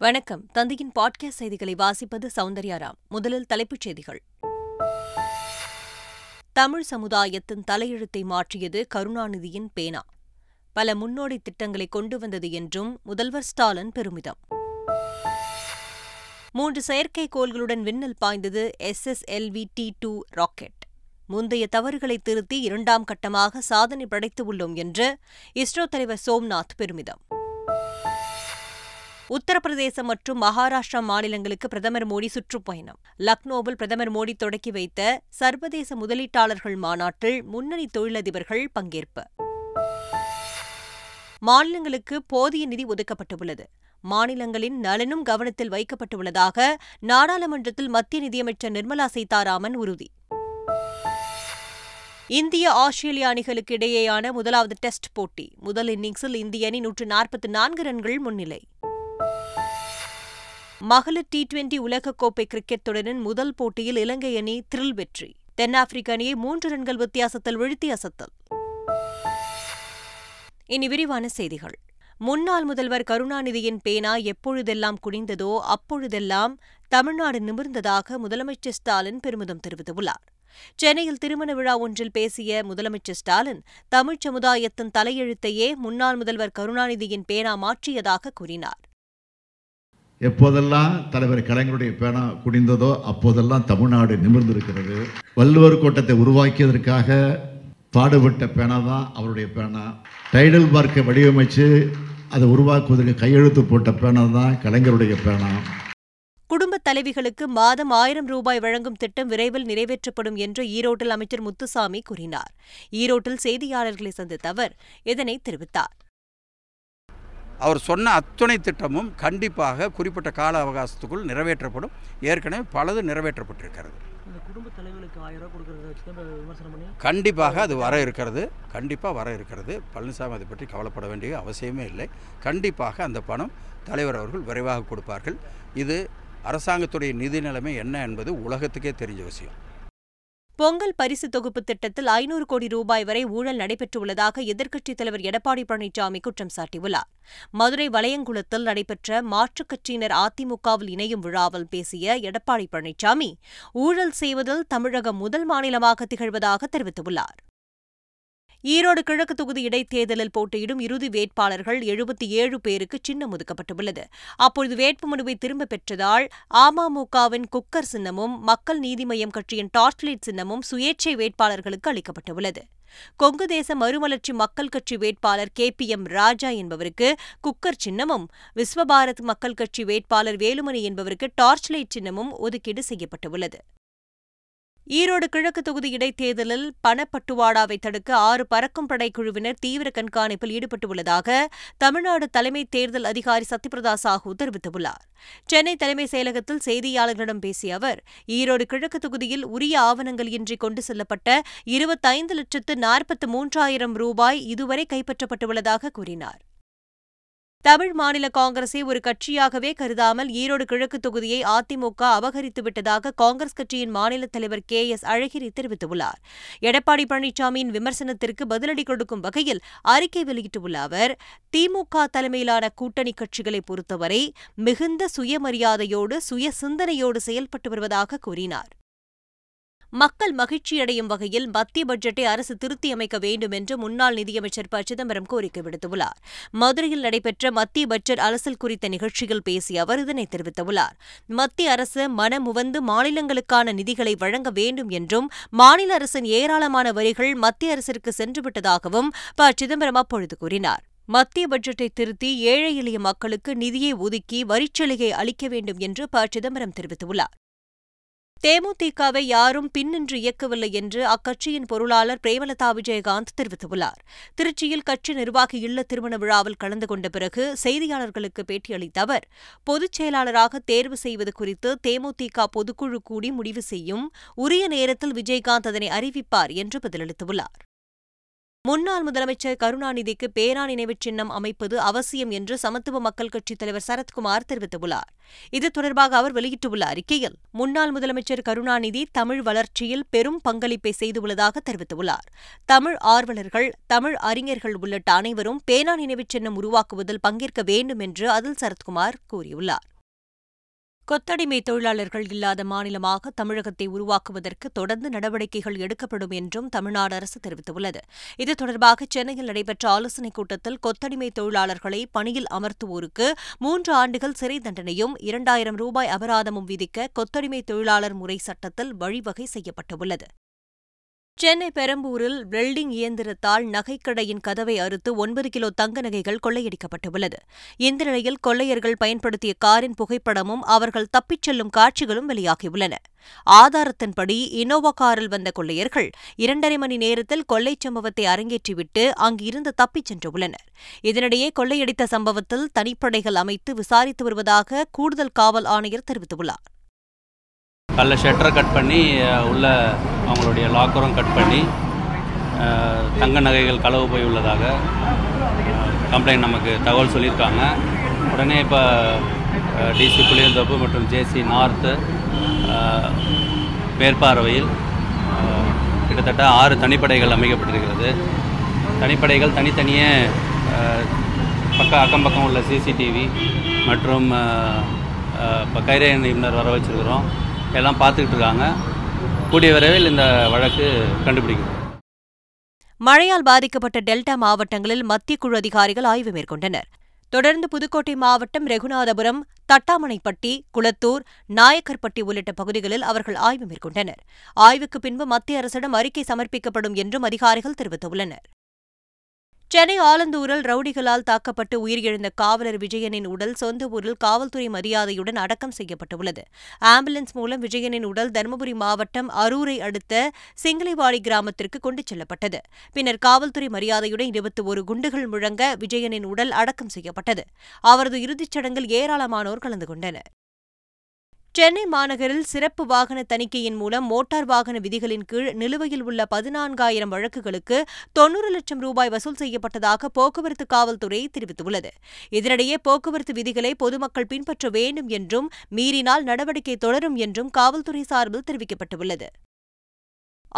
வணக்கம். தந்தையின் பாட்காஸ்ட் செய்திகளை வாசிப்பது சௌந்தர்யாராம் முதலில் தலைப்புச் செய்திகள். தமிழ் சமுதாயத்தின் தலையெழுத்தை மாற்றியது கருணாநிதியின் பேனா. பல முன்னோடி திட்டங்களை கொண்டு வந்தது என்றும் முதல்வர் ஸ்டாலின் பெருமிதம். மூன்று செயற்கைக்கோள்களுடன் விண்ணில் பாய்ந்தது எஸ்எஸ்எல்வி டி டூ ராக்கெட். முந்தைய தவறுகளை திருத்தி இரண்டாம் கட்டமாக சாதனை படைத்து உள்ளோம் என்று இஸ்ரோ தலைவர் சோம்நாத் பெருமிதம். உத்தரப்பிரதேசம் மற்றும் மகாராஷ்டிரா மாநிலங்களுக்கு பிரதமர் மோடி சுற்றுப்பயணம். லக்னோவில் பிரதமர் மோடி தொடக்கி வைத்த சர்வதேச முதலீட்டாளர்கள் மாநாட்டில் முன்னணி தொழிலதிபர்கள் பங்கேற்பு. மாநிலங்களுக்கு போதிய நிதி ஒதுக்கப்பட்டுள்ளது. மாநிலங்களின் நலனும் கவனத்தில் வைக்கப்பட்டுள்ளதாக நாடாளுமன்றத்தில் மத்திய நிதியமைச்சர் நிர்மலா சீதாராமன் உறுதி. இந்திய ஆஸ்திரேலிய அணிகளுக்கு இடையேயான முதலாவது டெஸ்ட் போட்டி. முதல் இன்னிங்ஸில் இந்திய அணி நூற்று நாற்பத்தி நான்கு ரன்கள் முன்னிலை. மகளிர் டி டுவெண்டி உலகக்கோப்பை கிரிக்கெட் தொடரின் முதல் போட்டியில் இலங்கை அணி த்ரில் வெற்றி. தென்னாப்பிரிக்க அணியை மூன்று ரன்கள் வித்தியாசத்தில் வீழ்த்தி அசத்தல். இனி விரிவான செய்திகள். முன்னாள் முதல்வர் கருணாநிதியின் பேனா எப்பொழுதெல்லாம் குனிந்ததோ அப்பொழுதெல்லாம் தமிழ்நாடு நிமிர்ந்ததாக முதலமைச்சர் ஸ்டாலின் பெருமிதம் தெரிவித்துள்ளார். சென்னையில் திருமண விழா ஒன்றில் பேசிய முதலமைச்சர் ஸ்டாலின் தமிழ்ச் சமுதாயத்தின் தலையெழுத்தையே முன்னாள் முதல்வர் கருணாநிதியின் பேனா மாற்றியதாக கூறினார். எப்போதெல்லாம் தலைவர் கலைஞருடைய பேனா குடிந்ததோ அப்போதெல்லாம் தமிழ்நாடு நிமிர்ந்திருக்கிறது. வள்ளுவர் கோட்டத்தை உருவாக்கியதற்காக பாடுபட்ட பேனா தான் அவருடைய பேனா. டைடல் பார்க்கை வடிவமைச்சு அதை உருவாக்குவதற்கு கையெழுத்து போட்ட பேனா தான் கலைஞருடைய பேனா. குடும்ப தலைவிகளுக்கு மாதம் ஆயிரம் ரூபாய் வழங்கும் திட்டம் விரைவில் நிறைவேற்றப்படும் என்று ஈரோட்டில் அமைச்சர் முத்துசாமி கூறினார். ஈரோட்டில் செய்தியாளர்களை சந்தித்த அவர் இதனை தெரிவித்தார். அவர் சொன்ன அத்துணை திட்டமும் கண்டிப்பாக குறிப்பிட்ட கால அவகாசத்துக்குள் நிறைவேற்றப்படும். ஏற்கனவே பலது நிறைவேற்றப்பட்டிருக்கிறது. கண்டிப்பாக அது வர இருக்கிறது. கண்டிப்பாக வர இருக்கிறது. பழனிசாமி அதை பற்றி கவலைப்பட வேண்டிய அவசியமே இல்லை. கண்டிப்பாக அந்த பணம் தலைவர் அவர்கள் விரைவாக கொடுப்பார்கள். இது அரசாங்கத்துடைய நிதி நிலைமை என்ன என்பது உலகத்துக்கே தெரிஞ்ச விஷயம். பொங்கல் பரிசு தொகுப்பு திட்டத்தில் ஐநூறு கோடி ரூபாய் வரை ஊழல் நடைபெற்றுள்ளதாக எதிர்க்கட்சித் தலைவர் எடப்பாடி பழனிசாமி குற்றம் சாட்டியுள்ளார். மதுரை வளையங்குளத்தில் நடைபெற்ற மாற்றுக் கட்சியினர் அதிமுகவில் இணையும் விழாவில் பேசிய எடப்பாடி பழனிசாமி ஊழல் செய்வதில் தமிழகம் முதல் மாநிலமாக திகழ்வதாக தெரிவித்துள்ளார். ஈரோடு கிழக்கு தொகுதி இடைத்தேர்தலில் போட்டியிடும் இறுதி வேட்பாளர்கள் எழுபத்தி ஏழு பேருக்கு சின்னம் ஒதுக்கப்பட்டுள்ளது. அப்பொழுது வேட்புமனுவை திரும்பப் பெற்றதால் அமமுகவின் குக்கர் சின்னமும் மக்கள் நீதி மய்யம் கட்சியின் டார்ச்லைட் சின்னமும் சுயேட்சை வேட்பாளர்களுக்கு அளிக்கப்பட்டுள்ளது. கொங்கு தேச மறுமலர்ச்சி மக்கள் கட்சி வேட்பாளர் கே பி எம் ராஜா என்பவருக்கு குக்கர் சின்னமும் விஸ்வபாரத் மக்கள் கட்சி வேட்பாளர் வேலுமணி என்பவருக்கு டார்ச்லைட் சின்னமும் ஒதுக்கீடு செய்யப்பட்டுள்ளது. ஈரோடு கிழக்கு தொகுதி இடைத்தேர்தலில் பணப்பட்டுவாடாவை தடுக்க ஆறு பறக்கும் படை குழுவினர் தீவிர கண்காணிப்பில் ஈடுபட்டுள்ளதாக தமிழ்நாடு தலைமை தேர்தல் அதிகாரி சத்யபிரதா சாஹூ தெரிவித்துள்ளார். சென்னை தலைமை செயலகத்தில் செய்தியாளர்களிடம் பேசிய அவர் ஈரோடு கிழக்கு தொகுதியில் உரிய ஆவணங்கள் இன்றி கொண்டு செல்லப்பட்ட இருபத்தைந்து லட்சத்து நாற்பத்து மூன்றாயிரம் ரூபாய் இதுவரை கைப்பற்றப்பட்டுள்ளதாக கூறினார். தமிழ் மாநில காங்கிரஸை ஒரு கட்சியாகவே கருதாமல் ஈரோடு கிழக்கு தொகுதியை அதிமுக அபகரித்துவிட்டதாக காங்கிரஸ் கட்சியின் மாநில தலைவர் கே எஸ் அழகிரி தெரிவித்துள்ளார். எடப்பாடி பழனிசாமியின் விமர்சனத்திற்கு பதிலடி கொடுக்கும் வகையில் அறிக்கை வெளியிட்டுள்ள அவர் திமுக தலைமையிலான கூட்டணி கட்சிகளை பொறுத்தவரை மிகுந்த சுயமரியாதையோடு சுய சிந்தனையோடு செயல்பட்டு வருவதாக கூறினார். மக்கள் மகிழ்ச்சியடையும் வகையில் மத்திய பட்ஜெட்டை அரசு திருத்தியமைக்க வேண்டும் என்று முன்னாள் நிதியமைச்சர் ப. சிதம்பரம் கோரிக்கை விடுத்துள்ளார். மதுரையில் நடைபெற்ற மத்திய பட்ஜெட் அரசல் குறித்த நிகழ்ச்சியில் பேசிய அவர் இதனை தெரிவித்துள்ளார். மத்திய அரசு மனமுவந்து மாநிலங்களுக்கான நிதிகளை வழங்க வேண்டும் என்றும் மாநில அரசின் ஏராளமான வரிகள் மத்திய அரசிற்கு சென்றுவிட்டதாகவும் ப. சிதம்பரம் அப்பொழுது கூறினார். மத்திய பட்ஜெட்டை திருத்தி ஏழை எளிய மக்களுக்கு நிதியை ஒதுக்கி வரிச்சலுகை அளிக்க வேண்டும் என்று ப. சிதம்பரம் தெரிவித்துள்ளார். தேமுதிகவை யாரும் பின்னின்று இயக்கவில்லை என்று அக்கட்சியின் பொருளாளர் பிரேமலதா விஜயகாந்த் தெரிவித்துள்ளார். திருச்சியில் கட்சி நிர்வாகி இல்ல திருமண விழாவில் கலந்து கொண்ட பிறகு செய்தியாளர்களுக்கு பேட்டியளித்த அவர் பொதுச் செயலாளராக தேர்வு செய்வது குறித்து தேமுதிக பொதுக்குழு கூடி முடிவு செய்யும் உரிய நேரத்தில் விஜயகாந்த் அதனை அறிவிப்பார் என்று பதிலளித்துள்ளார். முன்னாள் முதலமைச்சர் கருணாநிதிக்கு பேரா நினைவுச் சின்னம் அமைப்பது அவசியம் என்று சமத்துவ மக்கள் கட்சித் தலைவர் சரத்குமார் தெரிவித்துள்ளார். இது தொடர்பாக அவர் வெளியிட்டுள்ள அறிக்கையில் முன்னாள் முதலமைச்சர் கருணாநிதி தமிழ் வளர்ச்சியில் பெரும் பங்களிப்பை செய்துள்ளதாக தெரிவித்துள்ளார். தமிழ் ஆர்வலர்கள் தமிழ் அறிஞர்கள் உள்ளிட்ட அனைவரும் பேனா நினைவுச் சின்னம் உருவாக்குவதில் பங்கேற்க வேண்டும் என்று அதில் சரத்குமார் கூறியுள்ளார். கொத்தடிமை தொழிலாளர்கள் இல்லாத மாநிலமாக தமிழகத்தை உருவாக்குவதற்கு தொடர்ந்து நடவடிக்கைகள் எடுக்கப்படும் என்றும் தமிழ்நாடு அரசு தெரிவித்துள்ளது. இது தொடர்பாக சென்னையில் நடைபெற்ற ஆலோசனைக் கூட்டத்தில் கொத்தடிமை தொழிலாளர்களை பணியில் அமர்த்துவோருக்கு மூன்று ஆண்டுகள் சிறை தண்டனையும் இரண்டாயிரம் ரூபாய் அபராதமும் விதிக்க கொத்தடிமை தொழிலாளர் முறை சட்டத்தில் வழிவகை செய்யப்பட்டுள்ளது. சென்னை பெரம்பூரில் வெல்டிங் இயந்திரத்தால் நகைக்கடையின் கதவை அறுத்து ஒன்பது கிலோ தங்க நகைகள் கொள்ளையடிக்கப்பட்டுள்ளது. இந்த நிலையில் கொள்ளையர்கள் பயன்படுத்திய காரின் புகைப்படமும் அவர்கள் தப்பிச் செல்லும் காட்சிகளும் வெளியாகியுள்ளன. ஆதாரத்தின்படி இனோவா காரில் வந்த கொள்ளையர்கள் இரண்டரை மணி நேரத்தில் கொள்ளைச் சம்பவத்தை அரங்கேற்றிவிட்டு அங்கிருந்து தப்பிச் சென்றுள்ளனர். இதனிடையே கொள்ளையடித்த சம்பவத்தில் தனிப்படைகள் அமைத்து விசாரித்து வருவதாக கூடுதல் காவல் ஆணையர் தெரிவித்துள்ளார். கல்ல ஷட்டரை கட் பண்ணி உள்ள அவங்களுடைய லாக்கரும் கட் பண்ணி தங்க நகைகள் களவு போய் உள்ளதாக கம்ப்ளைண்ட் நமக்கு தகவல் சொல்லியிருக்காங்க. உடனே இப்போ டிசி புளியந்தோப்பு மற்றும் ஜேசி நார்த்து மேற்பார்வையில் கிட்டத்தட்ட ஆறு தனிப்படைகள் அமைக்கப்பட்டிருக்கிறது. தனிப்படைகள் தனித்தனியே பக்க அக்கம் பக்கம் உள்ள சிசிடிவி மற்றும் இப்போ கைரே நிபுணர் வர வச்சுருக்கிறோம். எல்லாம் பார்த்துக்கிட்டு இருக்காங்க. கூடிய விரைவில் இந்த வழக்கு கண்டுபிடிக்கும். மழையால் பாதிக்கப்பட்ட டெல்டா மாவட்டங்களில் மத்திய குழு அதிகாரிகள் ஆய்வு மேற்கொண்டனர். தொடர்ந்து புதுக்கோட்டை மாவட்டம் ரெகுநாதபுரம் தட்டாமணைப்பட்டி குளத்தூர் நாயக்கர்பட்டி உள்ளிட்ட பகுதிகளில் அவர்கள் ஆய்வு மேற்கொண்டனர். ஆய்வுக்கு பின்பு மத்திய அரசிடம் அறிக்கை சமர்ப்பிக்கப்படும் என்றும் அதிகாரிகள் தெரிவித்துள்ளனர். சென்னை ஆலந்தூரில் ரவுடிகளால் தாக்கப்பட்டு உயிரிழந்த காவலர் விஜயனின் உடல் சொந்த ஊரில் காவல்துறை மரியாதையுடன் அடக்கம் செய்யப்பட்டுள்ளது. ஆம்புலன்ஸ் மூலம் விஜயனின் உடல் தருமபுரி மாவட்டம் அரூரை அடுத்த சிங்கிலிவாடி கிராமத்திற்கு கொண்டு செல்லப்பட்டது. பின்னர் காவல்துறை மரியாதையுடன் இருபத்தி ஒரு குண்டுகள் முழங்க விஜயனின் உடல் அடக்கம் செய்யப்பட்டது. அவரது இறுதிச் சடங்கில் ஏராளமானோர் கலந்து கொண்டனர். சென்னை மாநகரில் சிறப்பு வாகன தணிக்கையின் மூலம் மோட்டார் வாகன விதிகளின் கீழ் நிலுவையில் உள்ள பதினான்காயிரம் வழக்குகளுக்கு தொன்னூறு லட்சம் ரூபாய் வசூல் செய்யப்பட்டதாக போக்குவரத்து காவல்துறை தெரிவித்துள்ளது. இதனிடையே போக்குவரத்து விதிகளை பொதுமக்கள் பின்பற்ற வேண்டும் என்றும் மீறினால் நடவடிக்கை தொடரும் என்றும் காவல்துறை சார்பில் தெரிவிக்கப்பட்டுள்ளது.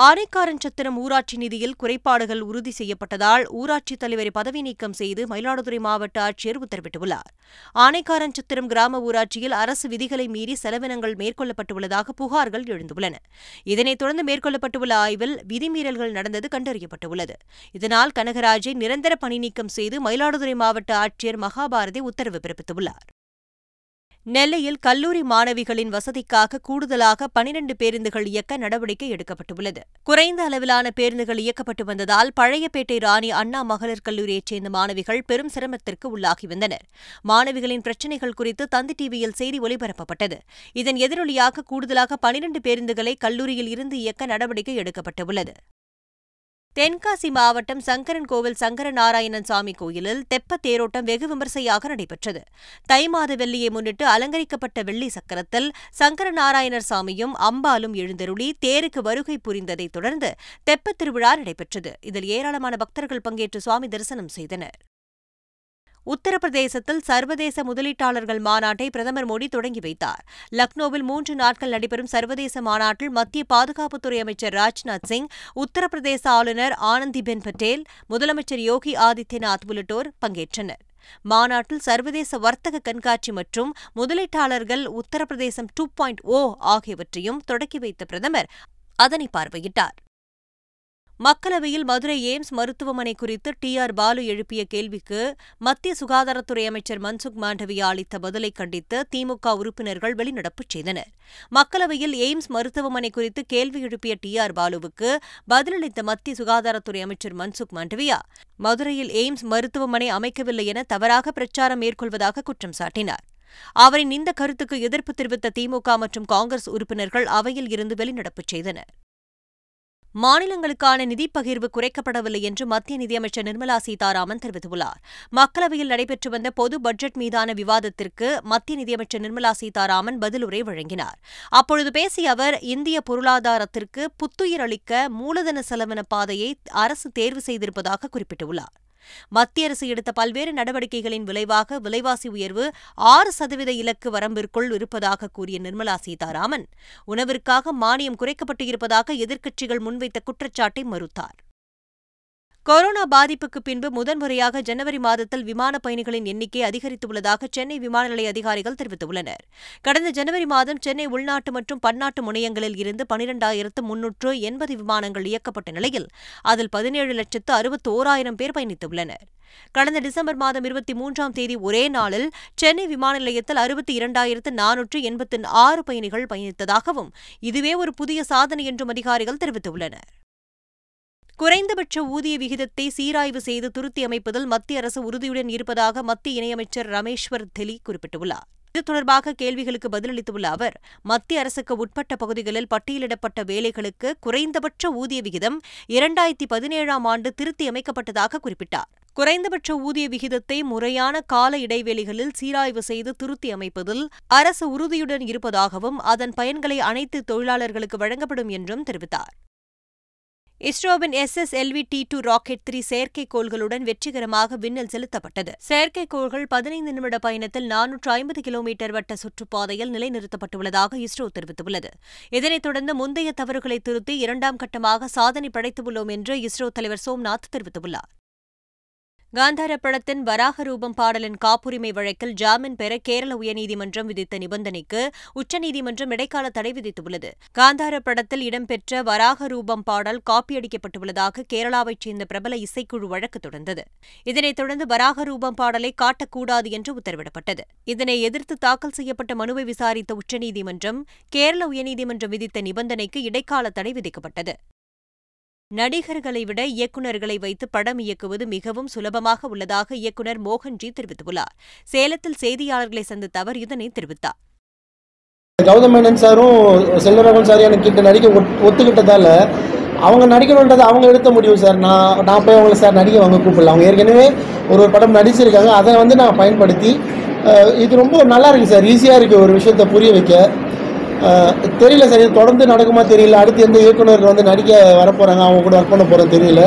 ஆனைக்காரன்சத்திரம் ஊராட்சி நிதியில் குறைபாடுகள் உறுதி செய்யப்பட்டதால் ஊராட்சித் தலைவரை பதவி நீக்கம் செய்து மயிலாடுதுறை மாவட்ட ஆட்சியர் உத்தரவிட்டுள்ளார். ஆனைக்காரன்சத்திரம் கிராம ஊராட்சியில் அரசு விதிகளை மீறி செலவினங்கள் மேற்கொள்ளப்பட்டுள்ளதாக புகார்கள் எழுந்துள்ளன. இதனைத் தொடர்ந்து மேற்கொள்ளப்பட்டுள்ள ஆய்வில் விதிமீறல்கள் நடந்தது கண்டறியப்பட்டுள்ளது. இதனால் கனகராஜை நிரந்தர பணி நீக்கம் செய்து மயிலாடுதுறை மாவட்ட ஆட்சியர் மகாபாரதி உத்தரவு பிறப்பித்துள்ளார். நெல்லையில் கல்லூரி மாணவிகளின் வசதிக்காக கூடுதலாக பனிரண்டு பேருந்துகள் இயக்க நடவடிக்கை எடுக்கப்பட்டுள்ளது. குறைந்த அளவிலான பேருந்துகள் இயக்கப்பட்டு வந்ததால் பழையப்பேட்டை ராணி அண்ணா மகளிர் கல்லூரியைச் சேர்ந்த மாணவிகள் பெரும் சிரமத்திற்கு உள்ளாகி வந்தனர். மாணவிகளின் பிரச்சினைகள் குறித்து தந்தி டிவியில் செய்தி ஒலிபரப்பப்பட்டது. இதன் எதிரொலியாக கூடுதலாக பனிரண்டு பேருந்துகளை கல்லூரியில் இருந்து இயக்க நடவடிக்கை எடுக்கப்பட்டுள்ளது. தென்காசி மாவட்டம் சங்கரன் கோவில் சங்கர நாராயணன் சாமி கோயிலில் தெப்ப தேரோட்டம் வெகு விமர்சையாக நடைபெற்றது. தை மாத வெள்ளியை முன்னிட்டு அலங்கரிக்கப்பட்ட வெள்ளி சக்கரத்தில் சங்கர நாராயணர் சாமியும் அம்பாலும் எழுந்தருளி தேருக்கு வருகை புரிந்ததைத் தொடர்ந்து தெப்பத் திருவிழா நடைபெற்றது. இதில் ஏராளமான பக்தர்கள் பங்கேற்று சுவாமி தரிசனம் செய்தனர். உத்தரப்பிரதேசத்தில் சர்வதேச முதலீட்டாளர்கள் மாநாட்டை பிரதமர் மோடி தொடங்கி வைத்தார். லக்னோவில் மூன்று நாட்கள் நடைபெறும் சர்வதேச மாநாட்டில் மத்திய பாதுகாப்புத்துறை அமைச்சர் ராஜ்நாத் சிங் உத்தரப்பிரதேச ஆளுநர் ஆனந்திபென் பட்டேல் முதலமைச்சர் யோகி ஆதித்யநாத் உள்ளிட்டோர் பங்கேற்றனர். மாநாட்டில் சர்வதேச வர்த்தக கண்காட்சி மற்றும் முதலீட்டாளர்கள் உத்தரப்பிரதேசம் டூ பாயிண்ட் ஓ ஆகியவற்றையும் தொடக்கி வைத்த பிரதமர் அதனை பார்வையிட்டார். மக்களவையில் மதுரை எய்ம்ஸ் மருத்துவமனை குறித்து டி ஆர் பாலு எழுப்பிய கேள்விக்கு மத்திய சுகாதாரத்துறை அமைச்சர் மன்சுக் மாண்டவியா அளித்த பதிலை கண்டித்து திமுக உறுப்பினர்கள் வெளிநடப்பு செய்தனர். மக்களவையில் எய்ம்ஸ் மருத்துவமனை குறித்து கேள்வி எழுப்பிய டி ஆர் பாலுவுக்கு பதிலளித்த மத்திய சுகாதாரத்துறை அமைச்சர் மன்சுக் மாண்டவியா மதுரையில் எய்ம்ஸ் மருத்துவமனை அமைக்கவில்லை என தவறாக பிரச்சாரம் மேற்கொள்வதாக குற்றம் சாட்டினார். அவரின் இந்த கருத்துக்கு எதிர்ப்பு தெரிவித்த திமுக மற்றும் காங்கிரஸ் உறுப்பினர்கள் அவையில் இருந்து வெளிநடப்பு செய்தனர். மாநிலங்களுக்கான நிதிப் பகிர்வு குறைக்கப்படவில்லை என்று மத்திய நிதியமைச்சர் நிர்மலா சீதாராமன் தெரிவித்துள்ளார். மக்களவையில் நடைபெற்று வந்த பொது பட்ஜெட் மீதான விவாதத்திற்கு மத்திய நிதியமைச்சர் நிர்மலா சீதாராமன் பதிலுரை வழங்கினார். அப்பொழுது பேசிய அவர் இந்திய பொருளாதாரத்திற்கு புத்துயிர் அளிக்க மூலதன செலவின பாதையை அரசு தேர்வு செய்திருப்பதாக குறிப்பிட்டுள்ளார். மத்திய அரசு எடுத்த பல்வேறு நடவடிக்கைகளின் விளைவாக விலைவாசி உயர்வு ஆறு சதவீத இலக்கு வரம்பிற்குள் இருப்பதாக கூறிய நிர்மலா சீதாராமன். உணவிற்காக மானியம் குறைக்கப்பட்டு இருப்பதாக எதிர்க்கட்சிகள் முன்வைத்த குற்றச்சாட்டை மறுத்தார். கொரோனா பாதிப்புக்கு பின்பு முதன்முறையாக ஜனவரி மாதத்தில் விமான பயணிகளின் எண்ணிக்கை அதிகரித்துள்ளதாக சென்னை விமான நிலைய அதிகாரிகள் தெரிவித்துள்ளனர். கடந்த ஜனவரி மாதம் சென்னை உள்நாட்டு மற்றும் பன்னாட்டு முனையங்களில் இருந்து பனிரெண்டாயிரத்து முன்னூற்று எண்பது விமானங்கள் இயக்கப்பட்ட நிலையில் அதில் பதினேழு லட்சத்து அறுபத்து ஓராயிரம் பேர் பயணித்துள்ளனர். கடந்த டிசம்பர் மாதம் இருபத்தி மூன்றாம் தேதி ஒரே நாளில் சென்னை விமான நிலையத்தில் அறுபத்தி இரண்டாயிரத்து நானூற்று எண்பத்தி ஆறு பயணிகள் பயணித்ததாகவும் இதுவே ஒரு புதிய சாதனை என்றும் அதிகாரிகள் தெரிவித்துள்ளனர். குறைந்தபட்ச ஊதிய விகிதத்தை சீராய்வு செய்து திருத்தி அமைப்பதில் மத்திய அரசு உறுதியுடன் இருப்பதாக மத்திய இணையமைச்சர் ரமேஸ்வர் தெலி குறிப்பிட்டுள்ளார். இது தொடர்பாக கேள்விகளுக்கு பதிலளித்துள்ள அவர் மத்திய அரசுக்கு உட்பட்ட பகுதிகளில் பட்டியலிடப்பட்ட வேலைகளுக்கு குறைந்தபட்ச ஊதிய விகிதம் இரண்டாயிரத்தி பதினேழாம் ஆண்டு திருத்தி அமைக்கப்பட்டதாக குறிப்பிட்டார். குறைந்தபட்ச ஊதிய விகிதத்தை முறையான கால இடைவெளிகளில் சீராய்வு செய்து திருத்தி அமைப்பதில் அரசு உறுதியுடன் இருப்பதாகவும் அதன் பயன்களை அனைத்து தொழிலாளர்களுக்கு வழங்கப்படும் என்றும் தெரிவித்தார். இஸ்ரோவின் S S LV D two rocket three செயற்கைக்கோள்களுடன் வெற்றிகரமாக விண்ணில் செலுத்தப்பட்டது. செயற்கைக்கோள்கள் பதினைந்து நிமிட பயணத்தில் நானூற்று ஐம்பது கிலோமீட்டர் வட்ட சுற்றுப்பாதையில் நிலைநிறுத்தப்பட்டுள்ளதாக இஸ்ரோ தெரிவித்துள்ளது. இதனைத் தொடர்ந்து முந்தைய தவறுகளை திருத்தி இரண்டாம் கட்டமாக சாதனை படைத்துள்ளோம் என்று இஸ்ரோ தலைவர் சோம்நாத் தெரிவித்துள்ளார். காந்தார படத்தின் வராக ரூபம் பாடலின் காப்புரிமை வழக்கில் ஜாமீன் பெற கேரள உயர்நீதிமன்றம் விதித்த நிபந்தனைக்கு உச்சநீதிமன்றம் இடைக்கால தடை விதித்துள்ளது. காந்தார படத்தில் இடம்பெற்ற வராக ரூபம் பாடல் காப்பியடிக்கப்பட்டுள்ளதாக கேரளாவைச் சேர்ந்த பிரபல இசைக்குழு வழக்கு தொடர்ந்தது. இதனைத் தொடர்ந்து வராக ரூபம் பாடலை காட்டக்கூடாது என்று உத்தரவிடப்பட்டது. இதனை எதிர்த்து தாக்கல் செய்யப்பட்ட மனுவை விசாரித்த உச்சநீதிமன்றம் கேரள உயர்நீதிமன்றம் விதித்த நிபந்தனைக்கு இடைக்கால தடை விதிக்கப்பட்டது. நடிகர்களை விட இயக்குநர்களை வைத்து படம் இயக்குவது மிகவும் சுலபமாக உள்ளதாக இயக்குநர் மோகன்ஜி தெரிவித்துள்ளார். சேலத்தில் செய்தியாளர்களை சந்தித்த அவர் இதனை தெரிவித்தார். கௌதம் மேனன் சாரும் செல்வராகவன் சார் எனக்கு கிட்ட நடிக்க ஒத்- ஒத்துக்கிட்டதால அவங்க நடிக்கணுன்றது அவங்க எடுத்த முடிவு சார். நான் நான் போய் அவங்கள சார் நடிக்க அவங்க கூப்பிடல. அவங்க ஏற்கனவே ஒரு ஒரு படம் நடிச்சிருக்காங்க. அதை வந்து நான் பயன்படுத்தி இது ரொம்ப நல்லா இருக்கு சார். ஈஸியாக இருக்குது ஒரு விஷயத்தை புரிய வைக்க. தெரியல சார் இது தொடர்ந்து நடக்குமா தெரியல. அடுத்து எந்த இயக்குனர் வந்து நடிக்க வரப்போகிறாங்க அவங்க கூட ஒர்க் பண்ண போகிறோம் தெரியல.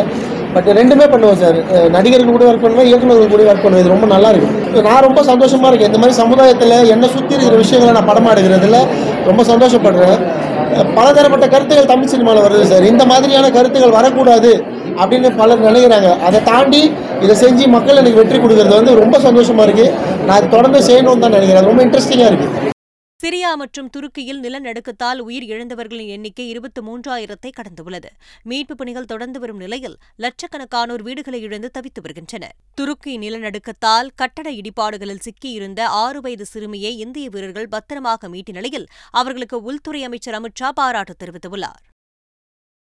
பட் ரெண்டுமே பண்ணுவோம் சார். நடிகர்கள் கூட ஒர்க் பண்ணுவேன் இயக்குநர்கள் கூட ஒர்க் பண்ணுவேன். இது ரொம்ப நல்லா இருக்கும். நான் ரொம்ப சந்தோஷமாக இருக்கேன். இந்த மாதிரி சமுதாயத்தில் என்னை சுற்றி இருக்கிற விஷயங்களை நான் படமா எடுக்கிறதுல ரொம்ப சந்தோஷப்படுறேன். பலதரப்பட்ட கருத்துக்கள் தமிழ் சினிமாவில் வருது சார். இந்த மாதிரியான கருத்துக்கள் வரக்கூடாது அப்படின்னு பலர் நினைக்கிறாங்க. அதை தாண்டி இதை செஞ்சு மக்கள் எனக்கு வெற்றி கொடுக்கறது வந்து ரொம்ப சந்தோஷமாக இருக்குது நான் அதை தொடர்ந்து செய்யணும்னு தான் நினைக்கிறேன். ரொம்ப இன்ட்ரெஸ்டிங்காக இருக்குது சிரியா மற்றும் துருக்கியில் நிலநடுக்கத்தால் உயிர் இழந்தவர்களின் எண்ணிக்கை இருபத்தி மூன்றாயிரத்தை கடந்துள்ளது. மீட்புப் பணிகள் தொடர்ந்து வரும் நிலையில் லட்சக்கணக்கானோர் வீடுகளை இழந்து தவித்து வருகின்றனர். துருக்கி நிலநடுக்கத்தால் கட்டட இடிபாடுகளில் சிக்கியிருந்த ஆறு வயது சிறுமியை இந்திய வீரர்கள் பத்திரமாக மீட்ட நிலையில் அவர்களுக்கு உள்துறை அமைச்சர் அமித்ஷா பாராட்டு தெரிவித்துள்ளார்.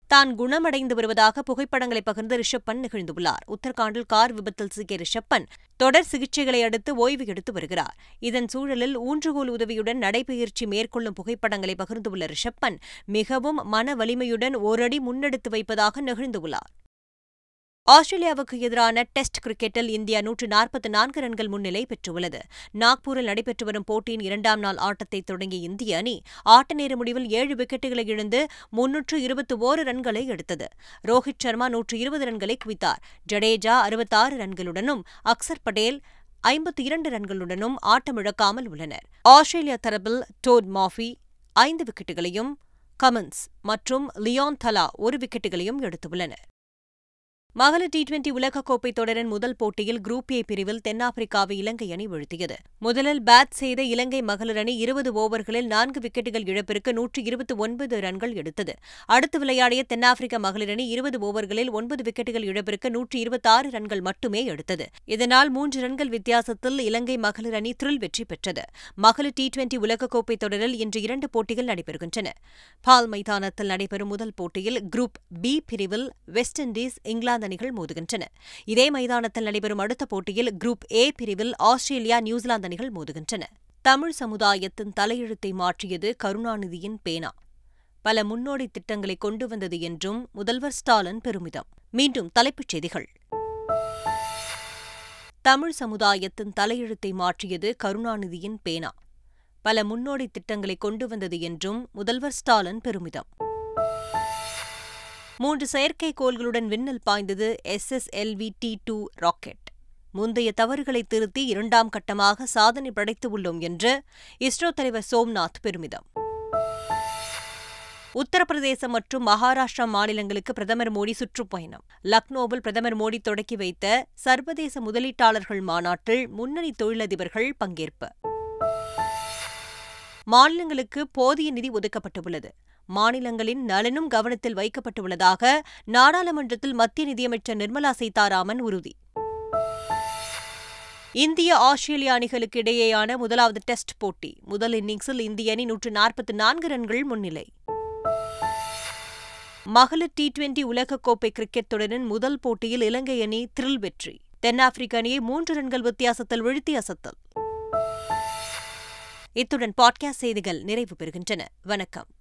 தான் குணமடைந்து வருவதாக புகைப்படங்களை பகிர்ந்து ரிஷப்பன் நிகழ்ந்துள்ளார். உத்தரகாண்டில் கார் விபத்தில் சிக்கிய ரிஷப்பன் தொடர் சிகிச்சைகளை அடுத்து ஓய்வு எடுத்து வருகிறார். இதன் சூழலில் ஊன்றுகோல் உதவியுடன் நடைபயிற்சி மேற்கொள்ளும் புகைப்படங்களை பகிர்ந்துள்ள ரிஷப்பன் மிகவும் மன வலிமையுடன் ஓரடி முன்னெடுத்து வைப்பதாக நெகிழ்ந்துள்ளார். ஆஸ்திரேலியாவுக்கு எதிரான டெஸ்ட் கிரிக்கெட்டில் இந்தியா நூற்று நாற்பத்தி நான்கு ரன்கள் முன்னிலை பெற்றுள்ளது. நாக்பூரில் நடைபெற்று வரும் போட்டியின் இரண்டாம் நாள் ஆட்டத்தை தொடங்கிய இந்திய அணி ஆட்ட நேர முடிவில் ஏழு விக்கெட்டுகளை இழந்து முன்னூற்று இருபத்தி ஓரு ரன்களை எடுத்தது. ரோஹித் சர்மா நூற்று இருபது ரன்களை குவித்தார். ஜடேஜா அறுபத்தாறு ரன்களுடனும் அக்சர் படேல் ஐம்பத்தி இரண்டு ரன்களுடனும் ஆட்டமிழக்காமல் உள்ளனர். ஆஸ்திரேலியா தரப்பில் டோட் மாஃபி ஐந்து விக்கெட்டுகளையும் கமன்ஸ் மற்றும் லியோன் தலா ஒரு விக்கெட்டுகளையும் எடுத்துள்ளனர். மகளிர் டி டுவெண்டி உலகக்கோப்பை தொடரின் முதல் போட்டியில் குரூப் ஏ பிரிவில் தென்னாப்பிரிக்காவை இலங்கை அணி வீழ்த்தியது. முதலில் பேட் செய்த இலங்கை மகளிர் அணி இருபது ஓவர்களில் நான்கு விக்கெட்டுகள் இழப்பிற்கு நூற்று இருபத்தி ஒன்பது ரன்கள் எடுத்தது. அடுத்து விளையாடிய தென்னாப்பிரிக்க மகளிர் அணி இருபது ஓவர்களில் ஒன்பது விக்கெட்டுகள் இழப்பிற்கு நூற்று இருபத்தாறு ரன்கள் மட்டுமே எடுத்தது. இதனால் மூன்று ரன்கள் வித்தியாசத்தில் இலங்கை மகளிர் அணி த்ரில் வெற்றி பெற்றது. மகளிர் டி டுவெண்டி உலகக்கோப்பை தொடரில் இன்று இரண்டு போட்டிகள் நடைபெறுகின்றன. பால் மைதானத்தில் நடைபெறும் முதல் போட்டியில் குரூப் பி பிரிவில் வெஸ்ட் இண்டீஸ் இங்கிலாந்து இங்கிலாந்து அணிகள் மோதுகின்றன. இதே மைதானத்தில் நடைபெறும் அடுத்த போட்டியில் குரூப் ஏ பிரிவில் ஆஸ்திரேலியா நியூசிலாந்து அணிகள் மோதுகின்றன. தமிழ் சமுதாயத்தின் தலையெழுத்தை மாற்றியது கருணாநிதியின் பேனா. பல முன்னோடி திட்டங்களை கொண்டு வந்தது என்றும் முதல்வர் ஸ்டாலின் பெருமிதம். மீண்டும் தலைப்புச் செய்திகள். தமிழ் சமுதாயத்தின் தலையெழுத்தை மாற்றியது கருணாநிதியின் பேனா. பல முன்னோடி திட்டங்களை கொண்டு வந்தது என்றும் முதல்வர் ஸ்டாலின் பெருமிதம். மூன்று செயற்கைக்கோள்களுடன் விண்ணில் பாய்ந்தது எஸ்எஸ்எல்வி டி டூ ராக்கெட். முந்தைய தவறுகளை திருத்தி இரண்டாம் கட்டமாக சாதனை படைத்து உள்ளோம் என்று இஸ்ரோ தலைவர் சோம்நாத் பெருமிதம். உத்தரப்பிரதேசம் மற்றும் மகாராஷ்டிரா மாநிலங்களுக்கு பிரதமர் மோடி சுற்றுப்பயணம். லக்னோவில் பிரதமர் மோடி தொடக்கி வைத்த சர்வதேச முதலீட்டாளர்கள் மாநாட்டில் முன்னணி தொழிலதிபர்கள் பங்கேற்பு. மாநிலங்களுக்கு போதிய நிதி ஒதுக்கப்பட்டுள்ளது. மாநிலங்களின் நலனும் கவனத்தில் வைக்கப்பட்டுள்ளதாக நாடாளுமன்றத்தில் மத்திய நிதியமைச்சர் நிர்மலா சீதாராமன் உறுதி. இந்திய ஆஸ்திரேலிய அணிகளுக்கு இடையேயான முதலாவது டெஸ்ட் போட்டி. முதல் இன்னிங்ஸில் இந்திய அணி நூற்று நாற்பத்தி நான்கு ரன்கள் முன்னிலை. மகளிர் டி டுவெண்டி உலகக்கோப்பை கிரிக்கெட் தொடரின் முதல் போட்டியில் இலங்கை அணி த்ரில் வெற்றி. தென்னாப்பிரிக்க அணியை மூன்று ரன்கள் வித்தியாசத்தில் வீழ்த்தி அசத்தல். இத்துடன் பாட்காஸ்ட் செய்திகள் நிறைவு பெறுகின்றன. வணக்கம்.